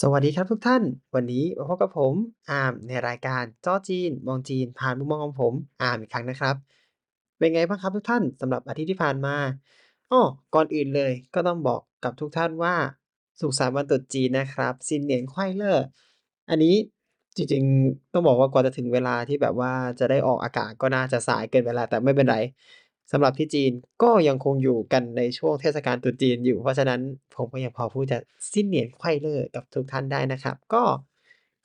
สวัสดีครับทุกท่าน วันนี้มาพบกับผมอาร์มในรายการจ้อจีน มองจีน ผ่านมุมมองของผมอาร์มอีกครั้งนะครับ เป็นไงบ้างครับทุกท่านสำหรับอาทิตย์ที่ผ่านมาอ้อก่อนอื่นเลยก็ต้องบอกกับทุกท่านว่า สุขสันต์วันตรุษจีนนะครับซินเหนียนไขว้เล่ออันนี้จริงๆ ต้องบอกว่ากว่าจะถึงเวลาที่แบบว่าจะได้ออกอากาศก็น่าจะสายเกินเวลาแต่ไม่เป็นไร สำหรับที่จีนก็ยังคงอยู่กันในช่วงเทศกาลตรุษจีนอยู่ เพราะฉะนั้นผมก็ยังพอพูดจะซินเหนียนไข้เล่อกับทุกท่านได้นะครับ ก็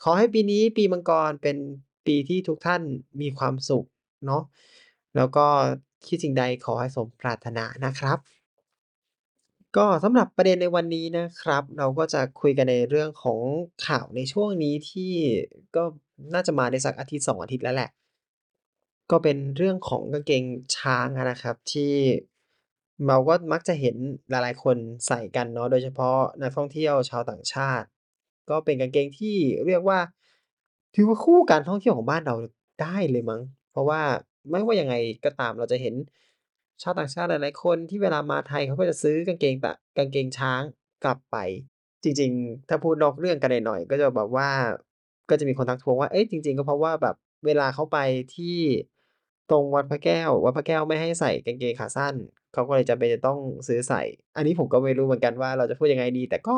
ขอให้ปีนี้ปีมังกรเป็นปีที่ทุกท่านมีความสุขเนาะแล้วก็คิดสิ่งใดขอให้สมปรารถนานะครับ ก็สำหรับประเด็นในวันนี้นะครับ เราก็จะคุยกันในเรื่องของข่าวในช่วงนี้ที่ก็น่าจะมาได้สักอาทิตย์2องอาทิตย์แล้วแหละ ก็เป็นเรื่องของกางเกงช้างอะนะครับ ที่เราก็มักจะเห็นหลายๆ คนใส่กันเนาะ โดยเฉพาะนักท่องเที่ยวชาวต่างชาติ ก็เป็นกางเกงที่เรียกว่า ถือว่าคู่การท่องเที่ยวของบ้านเราได้เลยมั้ง เพราะว่าไม่ว่ายังไงก็ตามเราจะเห็นชาวต่างชาติหลาย ๆ คนที่เวลามาไทยเขาก็จะซื้อกางเกงตะกางเกงช้างกลับไป จริง ๆ ถ้าพูดนอกเรื่องกันหน่อยๆ ก็จะแบบว่า ก็จะมีคนทักท้วงว่า เอ๊ะ จริง ๆ ก็เพราะว่าแบบเวลาเขาไปที่ ตรงวัดพระแก้ว วัดพระแก้วไม่ให้ใส่กางเกงขาสั้น เขาก็เลยจำเป็นจะต้องซื้อใส่ อันนี้ผมก็ไม่รู้เหมือนกันว่าเราจะพูดยังไงดี แต่ก็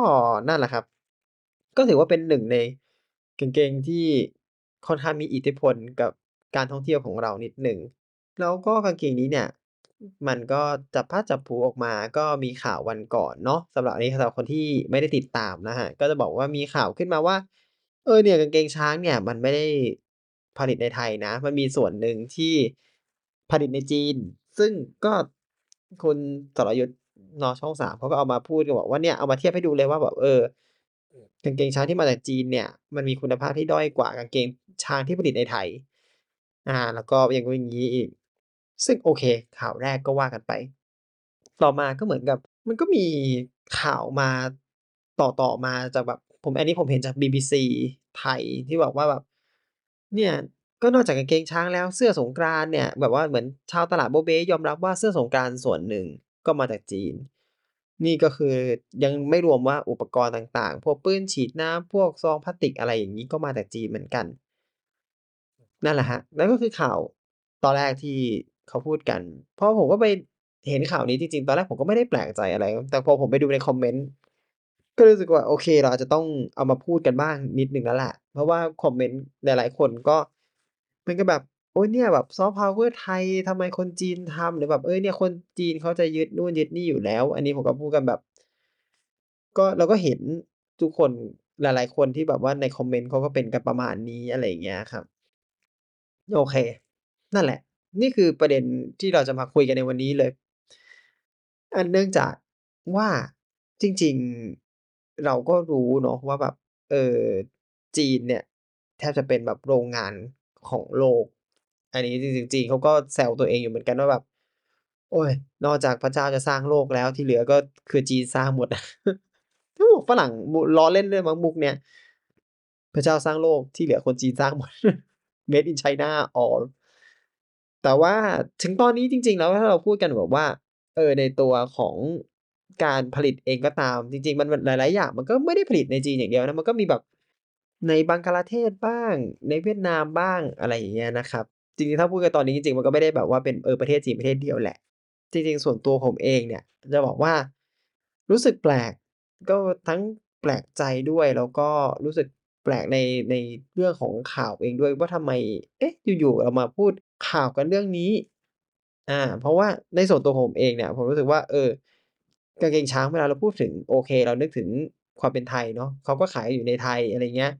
นั่นแหละครับ ก็ถือว่าเป็นหนึ่งในกางเกงที่ค่อนข้างมีอิทธิพลกับการท่องเที่ยวของเรานิดหนึ่ง แล้วก็กางเกงนี้เนี่ย มันก็จับพลัดจับผูออกมาก็มีข่าววันก่อนเนาะสำหรับอันนี้สำหรับคนที่ไม่ได้ติดตามนะครับก็จะบอกว่ามีข่าวขึ้นมาว่า เออเนี่ยกางเกงช้างเนี่ย มันไม่ได้ ผลิตในไทยนะ มันมีส่วนหนึ่งที่ผลิตในจีน ซึ่งก็คุณสรยุทธเนาะช่อง3เขาก็เอามาพูดก็บอกว่าเนี่ยเอามาเทียบให้ดูเลยว่าแบบเออกางเกงช้างที่มาจากจีนเนี่ย มันมีคุณภาพที่ด้อยกว่ากางเกงช้างที่ผลิตในไทย อ่า แล้วก็อย่างอย่างนี้อีก ซึ่งโอเค ข่าวแรกก็ว่ากันไป ต่อมาก็เหมือนกับ มันก็มีข่าวมาต่อๆมาจากแบบผมอันนี้ผมเห็นจาก BBC ไทยที่บอกว่าแบบ เนี่ย ก็นอกจากกางเกงช้างแล้วเสื้อสงกรานเนี่ย แบบว่าเหมือนชาวตลาดโบเบยอมรับว่าเสื้อสงกรานส่วนหนึ่งก็มาจากจีน นี่ก็คือยังไม่รวมว่าอุปกรณ์ต่างๆ พวกปื้นฉีดน้ำพวกซองพลาสติกอะไรอย่างงี้ก็มาจากจีนเหมือนกัน นั่นแหละครับนั่นก็คือข่าวตอนแรกที่เขาพูดกัน พอผมก็ไปเห็นข่าวนี้จริงๆ ตอนแรกผมก็ไม่ได้แปลกใจอะไร แต่พอผมไปดูใน comment ก็รู้สึกว่าโอเคเราอาจจะต้องเอามาพูดกันบ้างนิดหนึ่งแล้วแหละ เพราะว่า comment หลายๆคนก็เหมือนกับแบบ โอ๊ยเนี่ยแบบซอฟต์พาวเวอร์ไทยทำไมคนจีนทำหรือแบบเฮ้ยเนี่ยคนจีนเขาจะยึดนู่นยึดนี่อยู่แล้ว อันนี้ผมก็พูดกันแบบ ก็เราก็เห็นทุกคนหลายๆคนที่แบบว่าใน comment เขาก็เป็นกันประมาณนี้อะไรอย่างเงี้ยครับ โอเค นั่นแหละ นี่คือประเด็นที่เราจะมาคุยกันในวันนี้เลย อันเนื่องจากว่าจริง ๆ เราก็รู้เนาะว่าแบบ เออ จีนเนี่ย แทบจะเป็นแบบโรงงานของโลก อันนี้จริง ๆ จีนเขาก็แซวตัวเองอยู่เหมือนกันว่าแบบ โอ๊ยนอกจากพระเจ้าจะสร้างโลกแล้วที่เหลือก็คือจีนสร้างหมด ถ้าบอกฝรั่งมุล้อเล่นด้วยมั้งมุกเนี้ยพระเจ้าสร้างโลกที่เหลือคนจีนสร้างหมด Made in China all แต่ว่าถึงตอนนี้จริง ๆ แล้วถ้าเราพูดกันแบบว่า เออในตัวของ การผลิตเองก็ตาม จริง ๆ มันหลาย ๆ อย่าง มันก็ไม่ได้ผลิตในจีนอย่างเดียวนะ มันก็มีแบบในบังกลาเทศบ้าง ในเวียดนามบ้าง อะไรอย่างเงี้ยนะครับ จริง ๆ ถ้าพูดกันตอนนี้จริง ๆ มันก็ไม่ได้แบบว่าเป็น เออ ประเทศจีนประเทศเดียวแหละ จริง ๆ ส่วนตัวผมเองเนี่ย จะบอกว่า รู้สึกแปลก ก็ทั้งแปลกใจด้วย แล้วก็รู้สึกแปลกใน ในเรื่องของข่าวเองด้วยว่าทำไม เอ๊ะ อยู่ ๆ เรามาพูดข่าวกันเรื่องนี้ อา เพราะว่าในส่วนตัวผมเองเนี่ย ผมรู้สึกว่า เออ กางเกงช้างเวลาเราพูดถึงโอเค เรานึกถึงความเป็นไทยเนาะเขาก็ขายอยู่ในไทยอะไรเงี้ย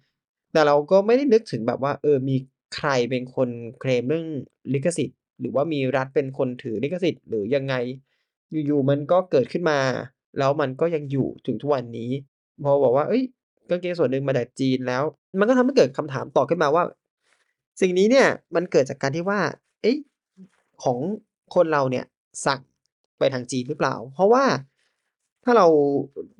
แต่เราก็ไม่ได้นึกถึงแบบว่า เออมีใครเป็นคนเคลมเรื่องลิขสิทธิ์ หรือว่ามีรัฐเป็นคนถือลิขสิทธิ์ หรือยังไง อยู่ๆมันก็เกิดขึ้นมา แล้วมันก็ยังอยู่ถึงทุกวันนี้ พอบอกว่าเฮ้ยกางเกงส่วนหนึ่งมาจากจีนแล้ว มันก็ทำให้เกิดคำถามต่อขึ้นมาว่า สิ่งนี้เนี่ยมันเกิดจากการที่ว่า เอ๊ะของคนเราเนี่ยสั่งไปทางจีนหรือเปล่า เพราะว่า ถ้าเรา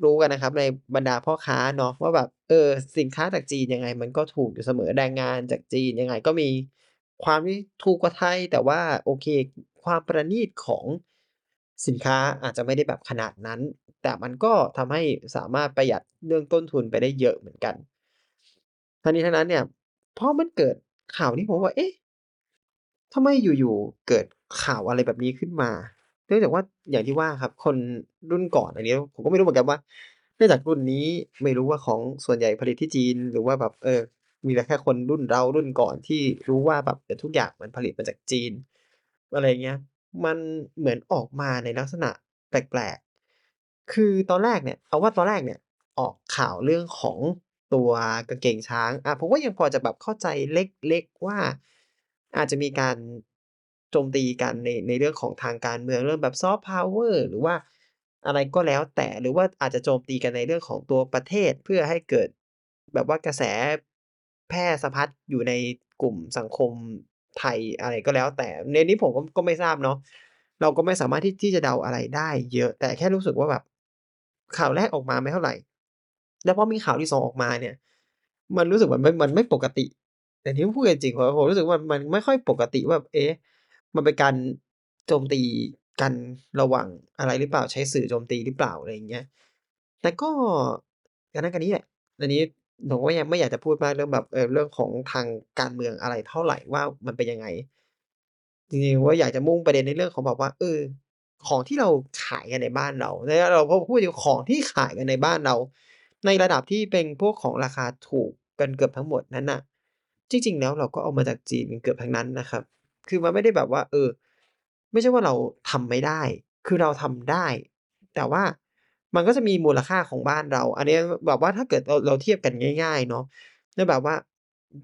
รู้กันนะครับในบรรดาพ่อค้าเนาะว่าแบบเออสินค้าจากจีนยังไง มันก็ถูกอยู่เสมอแรงงานจากจีนยังไงก็มีความที่ถูกกว่าไทย แต่ว่าโอเค ความประณีตของสินค้าอาจจะไม่ได้แบบขนาดนั้น แต่มันก็ทำให้สามารถประหยัดเรื่องต้นทุนไปได้เยอะเหมือนกันทั้งนี้ทั้งนั้นเนี่ยพอมันเกิดข่าวนี้ผมว่า เอ๊ะทำไมอยู่ๆเกิดข่าวอะไรแบบนี้ขึ้นมา เนื่องจากว่าอย่างที่ว่าครับ คนรุ่นก่อนอันนี้ ผมก็ไม่รู้เหมือนกันว่า เนื่องจากรุ่นนี้ไม่รู้ว่าของส่วนใหญ่ผลิตที่จีน หรือว่าแบบเออ มีแต่แค่คนรุ่นเรารุ่นก่อนที่รู้ว่าแบบเออทุกอย่างมันผลิตมาจากจีน อะไรเงี้ย มันเหมือนออกมาในลักษณะแปลกๆ คือตอนแรกเนี่ยเอาว่าตอนแรกเนี่ยออกข่าวเรื่องของตัวกางเกงช้างอาผมก็ยังพอจะแบบเข้าใจเล็กๆว่า อาจจะมีการ โจมตีกันในในเรื่องของทางการเมืองเรื่องแบบ Soft Power หรือว่าอะไรก็แล้วแต่หรือว่าอาจจะโจมตีกันในเรื่องของตัวประเทศเพื่อให้เกิดแบบว่ากระแสแพร่สะพัดอยู่ในกลุ่มสังคมไทยอะไรก็แล้ว แต่ในนี้ผมก็ก็ไม่ทราบเนาะเราก็ไม่สามารถที่ที่จะเดาอะไรได้เยอะแต่แค่รู้สึกว่าแบบ ข่าวแรกออกมาไม่เท่าไหร่ แล้วพอมีข่าวที่2องออกมาเนี่ย มันรู้สึกเหมือนมันมันไม่ปกติ แต่ที่พูดกันจริงๆผมผมรู้สึกว่ามันไม่ค่อยปกติว่า เอ๊ะ มันเป็นการโจมตีกันระหว่างอะไรหรือเปล่าใช้สื่อโจมตีหรือเปล่าอะไรอย่างเงี้ย แต่ก็กันนั้นกันนี้แหละอันนี้ผมก็ยังไม่อยากจะพูดมากเรื่องแบบเออเรื่องของทางการเมืองอะไรเท่าไหร่ว่ามันเป็นยังไงจริงๆว่าอยากจะมุ่งประเด็นในเรื่องของแบบว่า เออ ของที่เราขายกันในบ้านเราแล้วเราพูดถึงของที่ขายกันในบ้านเรา ในระดับที่เป็นพวกของราคาถูกกันเกือบทั้งหมดนั้นน่ะ จริง ๆ แล้วเราก็เอามาจากจีนเกือบทั้งนั้นนะครับ คือมันไม่ได้แบบว่า เออ ไม่ใช่ว่าเราทำไม่ได้ คือเราทำได้ แต่ว่ามันก็จะมีมูลค่าของบ้านเรา อันนี้แบบว่าถ้าเกิดเราเราเทียบกันง่าย ๆ เนาะก็แบบว่า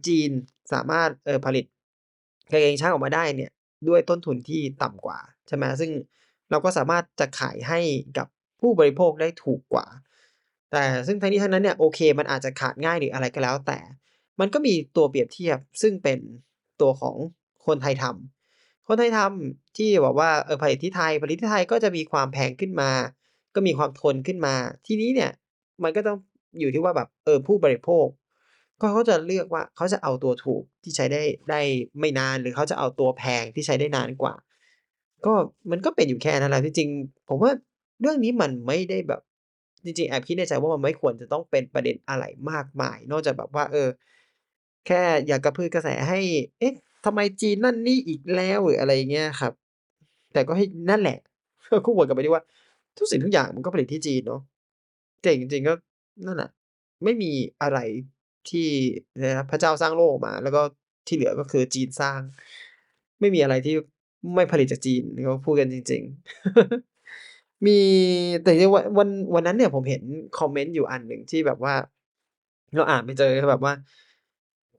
จีนสามารถเอ่อผลิตกางเกงช้างออกมาได้เนี่ย ด้วยต้นทุนที่ต่ำกว่าใช่ไหมซึ่งเราก็สามารถจะขายให้กับผู้บริโภคได้ถูกกว่า แต่ซึ่งทั้งนี้ทั้งนั้นเนี่ยโอเค มันอาจจะขาดง่ายหรืออะไรก็แล้ว แต่มันก็มีตัวเปรียบเทียบซึ่งเป็นตัวของ คนไทยทำคนไทยทำที่แบบว่าเออผลิตที่ไทย ผลิตที่ไทยก็จะมีความแพงขึ้นมา ก็มีความทนขึ้นมา ทีนี้เนี่ยมันก็ต้องอยู่ที่ว่าแบบเออผู้บริโภค ก็เขาจะเลือกว่าเขาจะเอาตัวถูกที่ใช้ได้ได้ไม่นานหรือเขาจะเอาตัวแพงที่ใช้ได้นานกว่า ก็มันก็เป็นอยู่แค่นั้นแหละที่จริง ผมว่าเรื่องนี้มันไม่ได้แบบจริงๆแอบคิดในใจว่ามันไม่ควรจะต้องเป็นประเด็นอะไรมากมาย นอกจากแบบว่า เออ แค่อยากกระพือกระแสให้ เอ๊ะ ทำไมจีนนั่นนี่อีกแล้วหรืออะไรเงี้ยครับ แต่ก็ให้นั่นแหละก็คู่ควรกลับไปที่ว่า ทุกสิ่งทุกอย่างมันก็ผลิตที่จีนเนาะแต่จริงๆก็นั่นน่ะไม่มีอะไรที่นะพระเจ้าสร้างโลกมา แล้วก็ที่เหลือก็คือจีนสร้าง ไม่มีอะไรที่ไม่ผลิตจากจีนเขาพูดกันจริง ๆ มีแต่วันวันวันนั้นเนี่ยผมเห็นคอมเมนต์อยู่อันหนึ่งที่แบบว่า เราอ่านไปเจอแบบว่า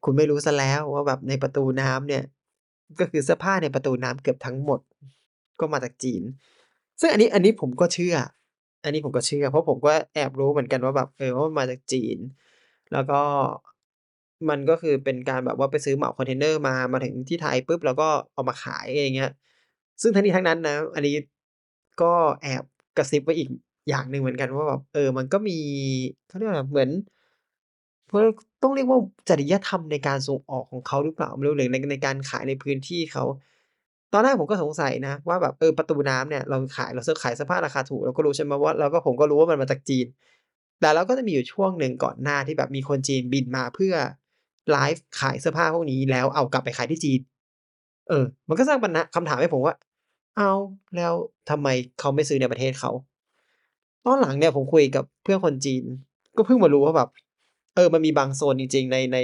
คุณไม่รู้เสียแล้วว่าแบบในประตูน้ำเนี่ย ก็คือเสื้อผ้าในประตูน้ำเกือบทั้งหมด ก็มาจากจีน ซึ่งอันนี้อันนี้ผมก็เชื่อ อันนี้ผมก็เชื่อ เพราะผมก็แอบรู้เหมือนกันว่าแบบเออว่ามาจากจีน แล้วก็มันก็คือเป็นการแบบว่าไปซื้อเหมาคอนเทนเนอร์มามาถึงที่ไทยปุ๊บแล้วก็เอามาขายอะไรเงี้ย ซึ่งทั้งนี้ทั้งนั้นนะ อันนี้ก็แอบกระซิบไว้อีกอย่างหนึ่งเหมือนกันว่าแบบเออ มันก็มีเขาเรียกว่าเหมือนเพิก ต้องเรียกว่าจริยธรรมในการส่งออกของเขาหรือเปล่าไม่รู้หรือในในการขายในพื้นที่เขาตอนแรกผมก็สงสัยนะ ว่าแบบเออประตูน้ำเนี่ยเราขายเราเสื้อขายเสื้อผ้าราคาถูกเราก็รู้ใช่ไหมว่าแล้วก็ผมก็รู้ว่ามันมาจากจีน แต่เราก็จะมีอยู่ช่วงหนึ่งก่อนหน้าที่แบบมีคนจีนบินมาเพื่อไลฟ์ขายเสื้อผ้าพวกนี้แล้วเอากลับไปขายที่จีน เออ มันก็สร้างปัญหาคำถามให้ผมว่า เอาแล้วทำไมเขาไม่ซื้อในประเทศเขาตอนหลังเนี่ยผมคุยกับเพื่อนคนจีน ก็เพิ่งมารู้ว่าแบบ เออมันมีบางโซนจริง ๆ ในใน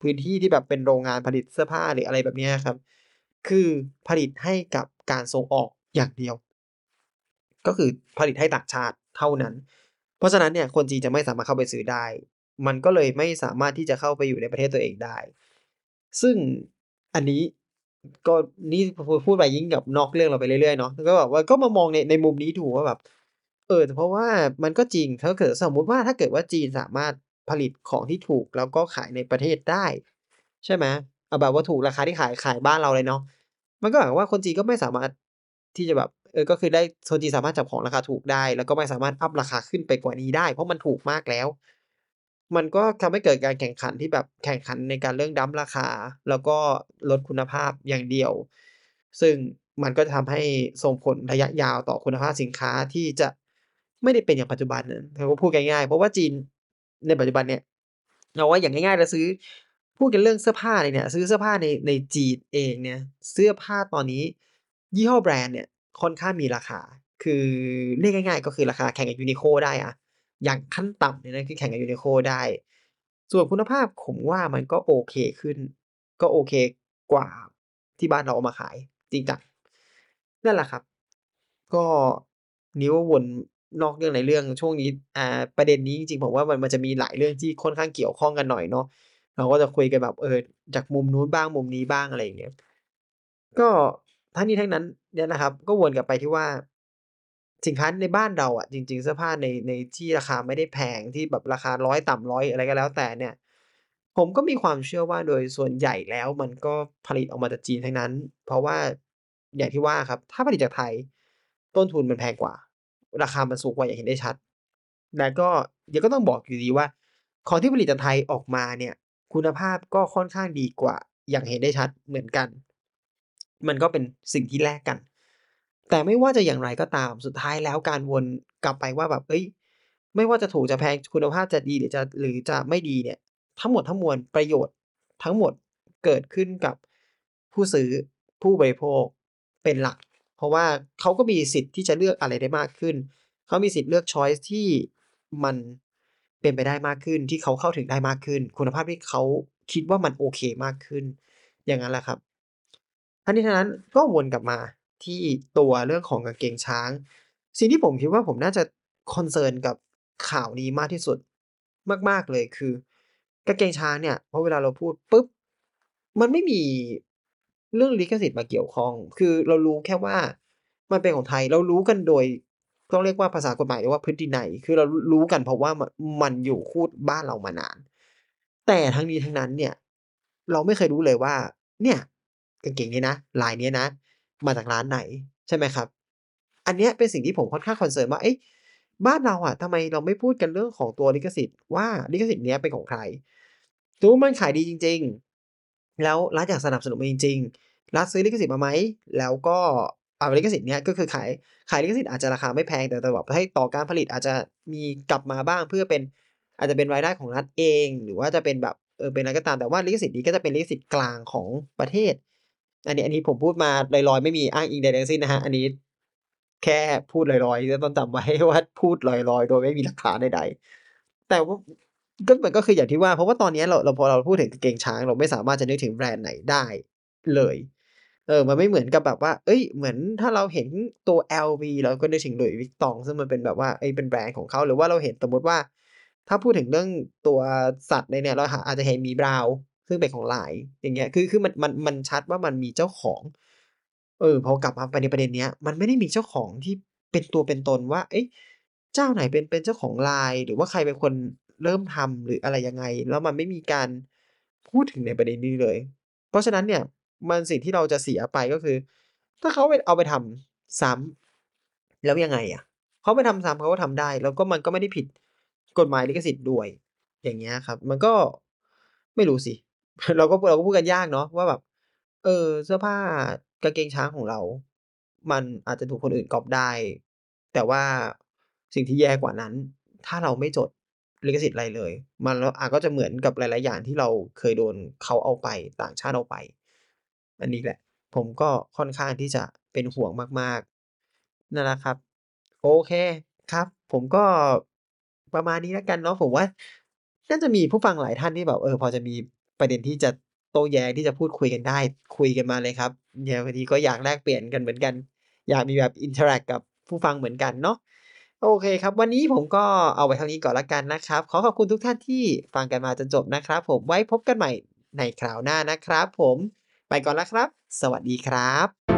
พื้นที่ที่แบบเป็นโรงงานผลิตเสื้อผ้าหรืออะไรแบบนี้ครับ คือผลิตให้กับการส่งออกอย่างเดียว ก็คือผลิตให้ต่างชาติเท่านั้น เพราะฉะนั้นเนี่ยคนจีนจะไม่สามารถเข้าไปซื้อได้ มันก็เลยไม่สามารถที่จะเข้าไปอยู่ในประเทศตัวเองได้ ซึ่งอันนี้ก็นี่พูดไปยิ่งแบบนอกเรื่องเราไปเรื่อยๆเนาะก็แบบว่าก็มามองในในมุมนี้ดูว่าแบบ เออเพราะว่ามันก็จริงถ้าเกิดสมมุติว่าถ้าเกิดว่าจีนสามารถ ผลิตของที่ถูกแล้วก็ขายในประเทศได้ ใช่ไหมเอาแบบว่าถูกราคาที่ขายขายบ้านเราเลยเนาะมันก็หมายว่าคนจีนก็ไม่สามารถที่จะแบบเออก็คือได้คนจีนสามารถจับของราคาถูกได้ แล้วก็ไม่สามารถอัปราคาขึ้นไปกว่านี้ได้ เพราะมันถูกมากแล้ว มันก็ทำให้เกิดการแข่งขันที่แบบแข่งขันในการเรื่องดั้มราคา แล้วก็ลดคุณภาพอย่างเดียว ซึ่งมันก็จะทำให้ส่งผลระยะยาวต่อคุณภาพสินค้าที่จะไม่ได้เป็นอย่างปัจจุบันน่ะเราก็พูดง่ายๆเพราะว่าจีน ในปัจจุบันเนี่ยเอาว่าอย่างง่ายๆเราซื้อพูดกันเรื่องเสื้อผ้าเลยเนี่ย ซื้อเสื้อผ้าในในจีนเองเนี่ย เสื้อผ้าตอนนี้ ยี่ห้อแบรนด์เนี่ยค่อนข้างมีราคา คือเรียกง่าย ๆ ก็คือราคาแข่งกับ Uniqlo ได้อะอย่างขั้นต่ำเนี่ยนะคือแข่งกับ Uniqlo ได้ ส่วนคุณภาพผมว่ามันก็โอเคขึ้น ก็โอเคกว่าที่บ้านเราเอามาขาย จริงจังนั่นแหละครับ ก็นี้ก็วน นอกเรื่องในเรื่องช่วงนี้อ่าประเด็นนี้จริงๆผมว่ามันมันจะมีหลายเรื่องที่ค่อนข้างเกี่ยวข้องกันหน่อยเนาะเราก็จะคุยกันแบบเออจากมุมนู้นบ้างมุมนี้บ้างอะไรอย่างเงี้ยก็ทั้งนี้ทั้งนั้นเนี่ยนะครับ ก็วนกลับไปที่ว่า สินค้าในบ้านเราอะจริง ๆ เสื้อผ้าในในที่ราคาไม่ได้แพงที่แบบราคา100ต่ำ100อะไรก็แล้วแต่เนี่ย ผมก็มีความเชื่อว่าโดยส่วนใหญ่แล้วมันก็ผลิตออกมาจากจีนทั้งนั้น เพราะว่าอย่างที่ว่าครับ ถ้าผลิตจากไทย ต้นทุนมันแพงกว่า ราคามันสูงกว่าอย่างเห็นได้ชัดแต่ก็เดี๋ยวก็ต้องบอกอยู่ดีว่า ของที่ผลิตจากไทยออกมาเนี่ย คุณภาพก็ค่อนข้างดีกว่าอย่างเห็นได้ชัดเหมือนกัน มันก็เป็นสิ่งที่แลกกัน แต่ไม่ว่าจะอย่างไรก็ตามสุดท้ายแล้วการวนกลับไปว่าแบบเฮ้ย ไม่ว่าจะถูกจะแพงคุณภาพจะดีหรือจะหรือจะไม่ดีเนี่ย ทั้งหมดทั้งมวลประโยชน์ทั้งหมดเกิดขึ้นกับผู้ซื้อผู้บริโภคเป็นหลัก ราะว่าเขาก็มีสิทธิ์ที่จะเลือกอะไรได้มากขึ้น เขามีสิทธิ์เลือกช้อยซ์ที่มันเป็นไปได้มากขึ้น ที่เขาเข้าถึงได้มากขึ้น คุณภาพที่เขาคิดว่ามันโอเคมากขึ้น อย่างงั้นแหละครับทั้งนี้ทั้งนั้นก็วนกลับมาที่ตัวเรื่องของกางเกงช้าง สิ่งที่ผมคิดว่าผมน่าจะ concern กับข่าวนี้มากที่สุดมาก ๆเลยคือกางเกงช้างเนี่ยพอเวลาเราพูดปุ๊บมันไม่มี เรื่องลิขสิทธิ์มาเกี่ยวข้อง คือเรารู้แค่ว่ามันเป็นของไทยเรารู้กันโดยต้องเรียกว่าภาษากฎหมายเรียกว่าพฤตินัยคือเรารู้กันเพราะว่ามันอยู่คู่บ้านเรามานาน แต่ทั้งนี้ทั้งนั้นเนี่ย เราไม่เคยรู้เลยว่า เนี่ยกางเกงนี้นะลายนี้นะ มาจากร้านไหนใช่ไหมครับ อันเนี้ยเป็นสิ่งที่ผมค่อนข้าง concern ว่าเอ๊ะบ้านเราอะทำไมเราไม่พูดกันเรื่องของตัวลิขสิทธิ์ว่าลิขสิทธิ์เนี้ยเป็นของใครสมมุติมันขายดีจริง ๆ แล้วรัฐอยากสนับสนุนมันจริง ๆ รัฐซื้อลิขสิทธิ์มาไหม แล้วก็อ่าลิขสิทธิ์เนี้ยก็คือขายขายลิขสิทธิ์อาจจะราคาไม่แพงแต่แต่แบบให้ต่อการผลิตอาจจะมีกลับมาบ้างเพื่อเป็นอาจจะเป็นรายได้ของรัฐเอง หรือว่าจะเป็นแบบเออเป็นอะไรก็ตามแต่ว่าลิขสิทธิ์นี้ก็จะเป็นลิขสิทธิ์กลางของประเทศ อันนี้อันนี้ผมพูดมาลอยๆไม่มีอ้างอิงใดๆทั้งสิ้นนะครับอันนี้แค่พูดลอยๆก็ต้องจำไว้ว่าพูดลอยๆ โดยไม่มีหลักฐานใดๆแต่ว่าก็มันก็คืออย่างที่ว่าเพราะว่าตอนเนี้ยเราเราพอเราพูดถึงกางเกงช้าง เราไม่สามารถจะนึกถึงแบรนด์ไหนได้เลย เออ มันไม่เหมือนกับแบบว่าเฮ้ย เหมือนถ้าเราเห็นตัว LV เราก็นึกถึง Louis Vuitton ซึ่งมันเป็นแบบว่าเฮ้ยเป็นแบรนด์ของเขาหรือว่าเราเห็นสมมติว่า ถ้าพูดถึงเรื่องตัวสัตว์ในเนี่ยเราหาอาจจะเห็นมีบราวน์ซึ่งเป็นของ Lyle อย่างเงี้ย คือคือมันมันมันชัดว่ามันมีเจ้าของ เออพอกลับมาไปในประเด็นเนี้ย มันไม่ได้มีเจ้าของที่เป็นตัวเป็นตนว่า เอ๊ะเจ้าไหนเป็นเป็นเจ้าของ Lyle หรือว่าใครเป็นคนเริ่มทำหรืออะไรยังไง แล้วมันไม่มีการพูดถึงในประเด็นนี้เลย เพราะฉะนั้นเนี่ย มันสิ่งที่เราจะเสียไปก็คือ ถ้าเขาไปเอาไปทำซ้ำแล้วยังไงอะเขาไปทำซ้ำเขาก็ทำได้ แล้วก็มันก็ไม่ได้ผิดกฎหมายลิขสิทธิ์ด้วย อย่างเงี้ยครับ มันก็ไม่รู้สิ เราก็เราก็พูดกันยากเนาะว่าแบบ เออ เสื้อผ้ากางเกงช้างของเรา มันอาจจะถูกคนอื่นกอบได้ แต่ว่าสิ่งที่แย่กว่านั้น ถ้าเราไม่จดลิขสิทธิ์อะไรเลย มันแล้วอาก็จะเหมือนกับหลาย ๆ อย่างที่เราเคยโดนเขาเอาไปต่างชาติเอาไป อันนี้แหละ ผมก็ค่อนข้างที่จะเป็นห่วงมากๆนั่นแหละครับ โอเคครับ ผมก็ประมาณนี้แล้วกันเนาะผมว่าน่าจะมีผู้ฟังหลายท่านที่แบบเออ พอจะมีประเด็นที่จะโต้แย้งที่จะพูดคุยกันได้ คุยกันมาเลยครับเดี๋ยวบางทีก็อยากแลกเปลี่ยนกันเหมือนกัน อยากมีแบบ interact กับผู้ฟังเหมือนกันเนาะโอเคครับ วันนี้ผมก็เอาไว้เท่านี้ก่อนแล้วกันนะครับ ขอขอบคุณทุกท่านที่ฟังกันมาจนจบนะครับ ผมไว้พบกันใหม่ในคราวหน้านะครับ ผม ไปก่อนแล้วครับ สวัสดีครับ